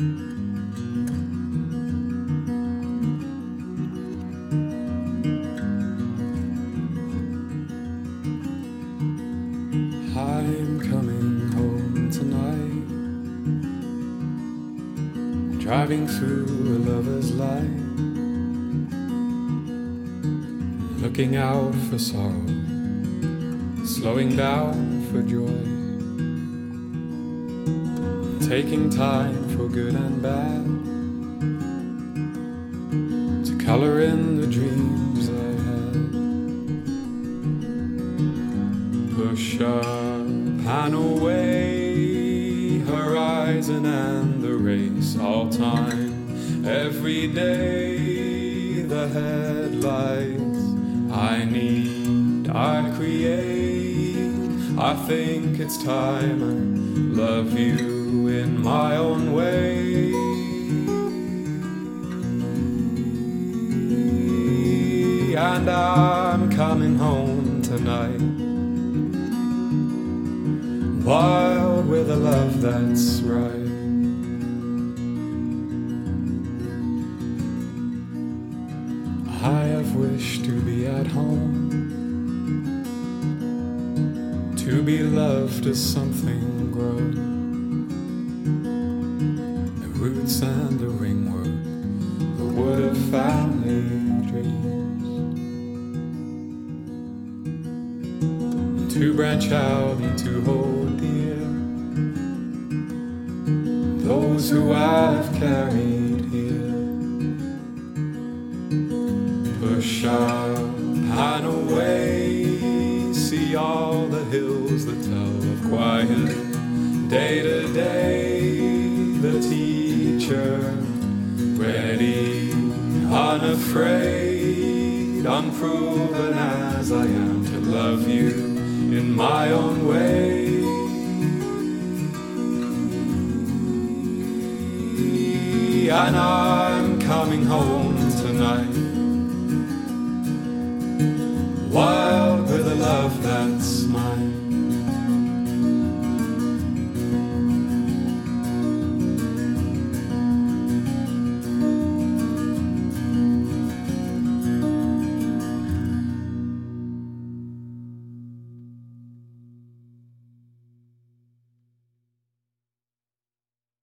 I'm coming home tonight. Driving through a lover's light. Looking out for sorrow. Slowing down for joy. Taking time for good and bad. To color in the dreams I had. Push up and away horizon and the race all time. Every day the headlights i need i create i think it's time i love you in my own way. And i'm coming home tonight. Wild with a love that's right. I have wished to be at home, to be loved as something grows. The roots and the ringwork, the wood of family dreams. To branch out and to hold dear those who I've carried here. Push up hills that of quiet day to day. The teacher, ready, unafraid, unproven as I am to love you in my own way. And I'm coming home